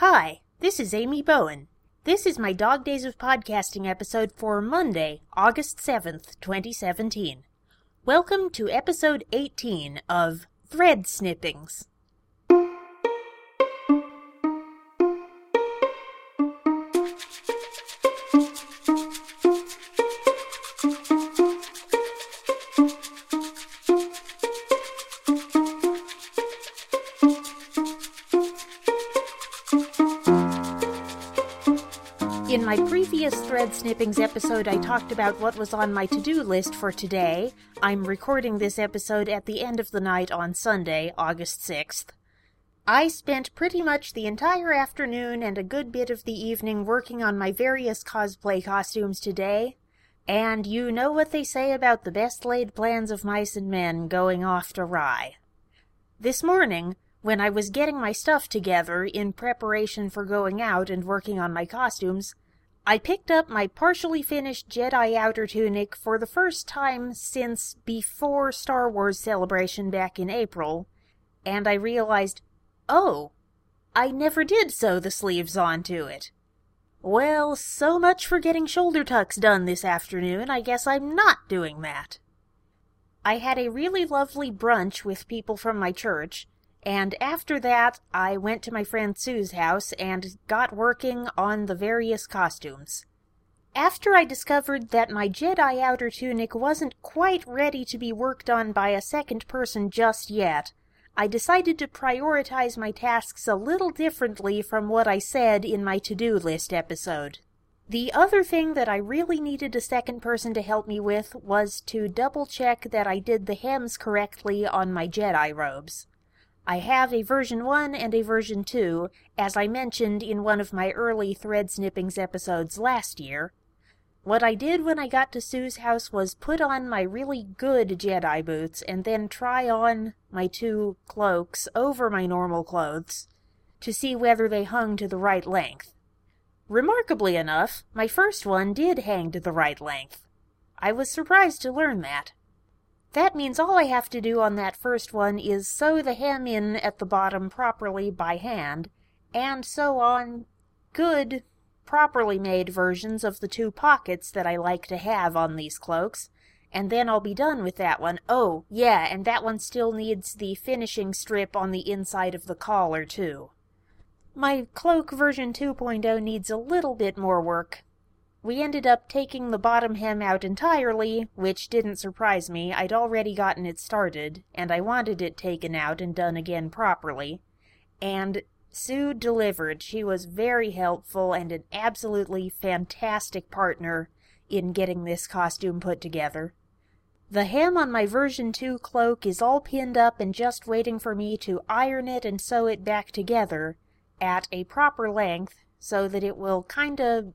Hi, this is Amy Bowen. This is my Dog Days of Podcasting episode for Monday, August 7th, 2017. Welcome to episode 18 of Thread Snippings. In my previous Thread Snippings episode, I talked about what was on my to do list for today. I'm recording this episode at the end of the night on Sunday, August 6th. I spent pretty much the entire afternoon and a good bit of the evening working on my various cosplay costumes today, and you know what they say about the best laid plans of mice and men going off awry. This morning, when I was getting my stuff together in preparation for going out and working on my costumes, I picked up my partially finished Jedi outer tunic for the first time since before Star Wars Celebration back in April, and I realized, oh, I never did sew the sleeves onto it. Well, so much for getting shoulder tucks done this afternoon. I guess I'm not doing that. I had a really lovely brunch with people from my church, and after that, I went to my friend Sue's house and got working on the various costumes. After I discovered that my Jedi outer tunic wasn't quite ready to be worked on by a second person just yet, I decided to prioritize my tasks a little differently from what I said in my to-do list episode. The other thing that I really needed a second person to help me with was to double check that I did the hems correctly on my Jedi robes. I have a version 1 and a version 2, as I mentioned in one of my early thread snippings episodes last year. What I did when I got to Sue's house was put on my really good Jedi boots and then try on my two cloaks over my normal clothes to see whether they hung to the right length. Remarkably enough, my first one did hang to the right length. I was surprised to learn that. That means all I have to do on that first one is sew the hem in at the bottom properly by hand, and sew on good, properly made versions of the two pockets that I like to have on these cloaks, and then I'll be done with that one. Oh, yeah, and that one still needs the finishing strip on the inside of the collar, too. My cloak version 2.0 needs a little bit more work, we ended up taking the bottom hem out entirely, which didn't surprise me. I'd already gotten it started, and I wanted it taken out and done again properly. And Sue delivered. She was very helpful and an absolutely fantastic partner in getting this costume put together. The hem on my version 2 cloak is all pinned up and just waiting for me to iron it and sew it back together at a proper length so that it will kind of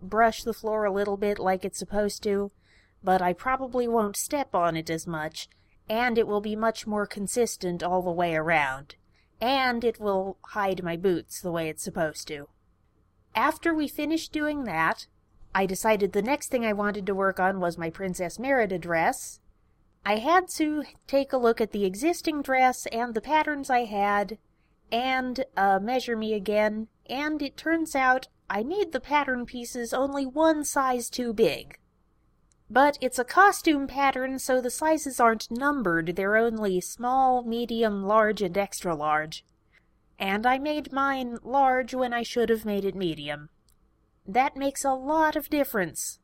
brush the floor a little bit like it's supposed to, but I probably won't step on it as much, and it will be much more consistent all the way around. And it will hide my boots the way it's supposed to. After we finished doing that, I decided the next thing I wanted to work on was my Princess Merida dress. I had to take a look at the existing dress and the patterns I had, and uh, measure me again, and it turns out I made the pattern pieces only one size too big. But it's a costume pattern, so the sizes aren't numbered, they're only small, medium, large, and extra large. And I made mine large when I should have made it medium. That makes a lot of difference.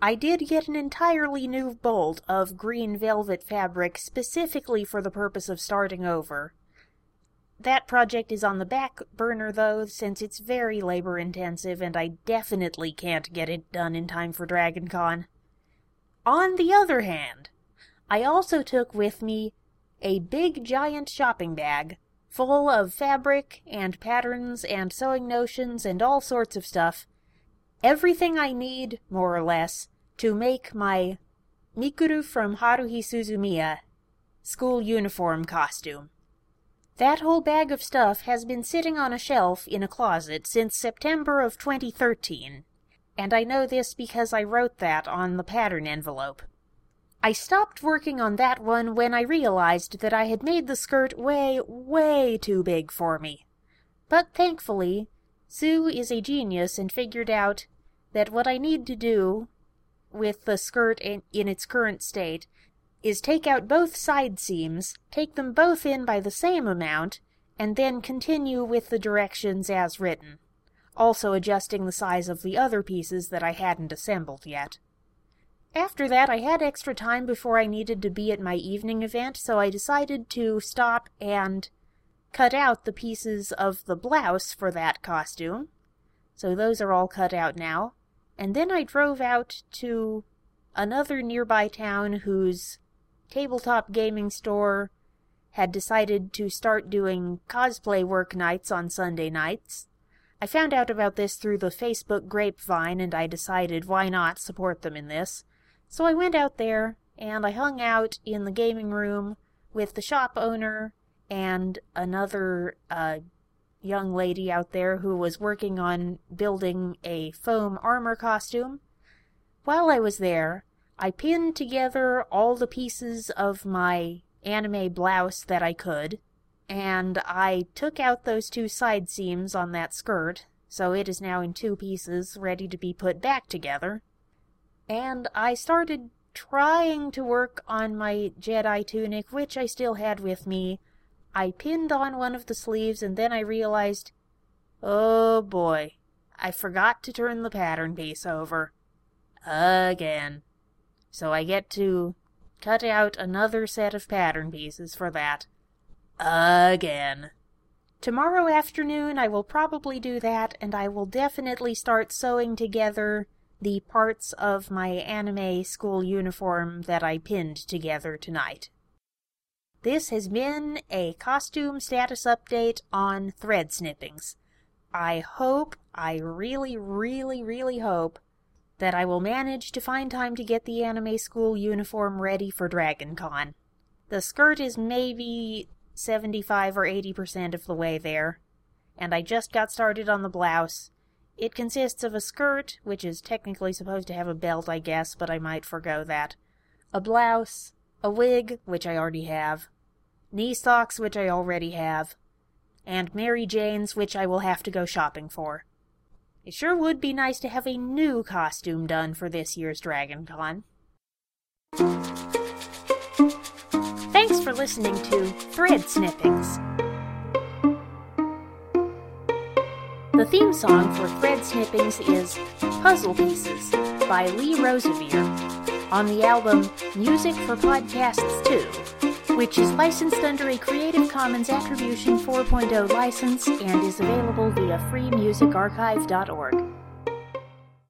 I did get an entirely new bolt of green velvet fabric specifically for the purpose of starting over. That project is on the back burner, though, since it's very labor intensive and I definitely can't get it done in time for DragonCon. On the other hand, I also took with me a big giant shopping bag full of fabric and patterns and sewing notions and all sorts of stuff. Everything I need, more or less, to make my Mikuru from Haruhi Suzumiya school uniform costume. That whole bag of stuff has been sitting on a shelf in a closet since September of 2013, and I know this because I wrote that on the pattern envelope. I stopped working on that one when I realized that I had made the skirt way, way too big for me. But thankfully, Sue is a genius and figured out that what I need to do with the skirt in, in its current state is take out both side seams, take them both in by the same amount, and then continue with the directions as written, also adjusting the size of the other pieces that I hadn't assembled yet. After that, I had extra time before I needed to be at my evening event, so I decided to stop and cut out the pieces of the blouse for that costume. So those are all cut out now. And then I drove out to another nearby town whose tabletop gaming store had decided to start doing cosplay work nights on Sunday nights. I found out about this through the Facebook grapevine and I decided why not support them in this. So I went out there and I hung out in the gaming room with the shop owner and another uh, young lady out there who was working on building a foam armor costume. While I was there, I pinned together all the pieces of my anime blouse that I could, and I took out those two side seams on that skirt, so it is now in two pieces, ready to be put back together. And I started trying to work on my Jedi tunic, which I still had with me, I pinned on one of the sleeves and then I realized, oh boy, I forgot to turn the pattern piece over. Again. So I get to cut out another set of pattern pieces for that. Again. Tomorrow afternoon I will probably do that, and I will definitely start sewing together the parts of my anime school uniform that I pinned together tonight. This has been a costume status update on thread snippings. I hope, I really, really, really hope, that I will manage to find time to get the anime school uniform ready for DragonCon. The skirt is maybe 75 or 80% of the way there, and I just got started on the blouse. It consists of a skirt, which is technically supposed to have a belt, I guess, but I might forego that, a blouse, a wig, which I already have, knee socks, which I already have, and Mary Jane's, which I will have to go shopping for. It sure would be nice to have a new costume done for this year's Dragon Con. Thanks for listening to Thread Snippings. The theme song for Thread Snippings is Puzzle Pieces by Lee Rosevere on the album Music for Podcasts 2 which is licensed under a Creative Commons Attribution 4.0 license and is available via freemusicarchive.org.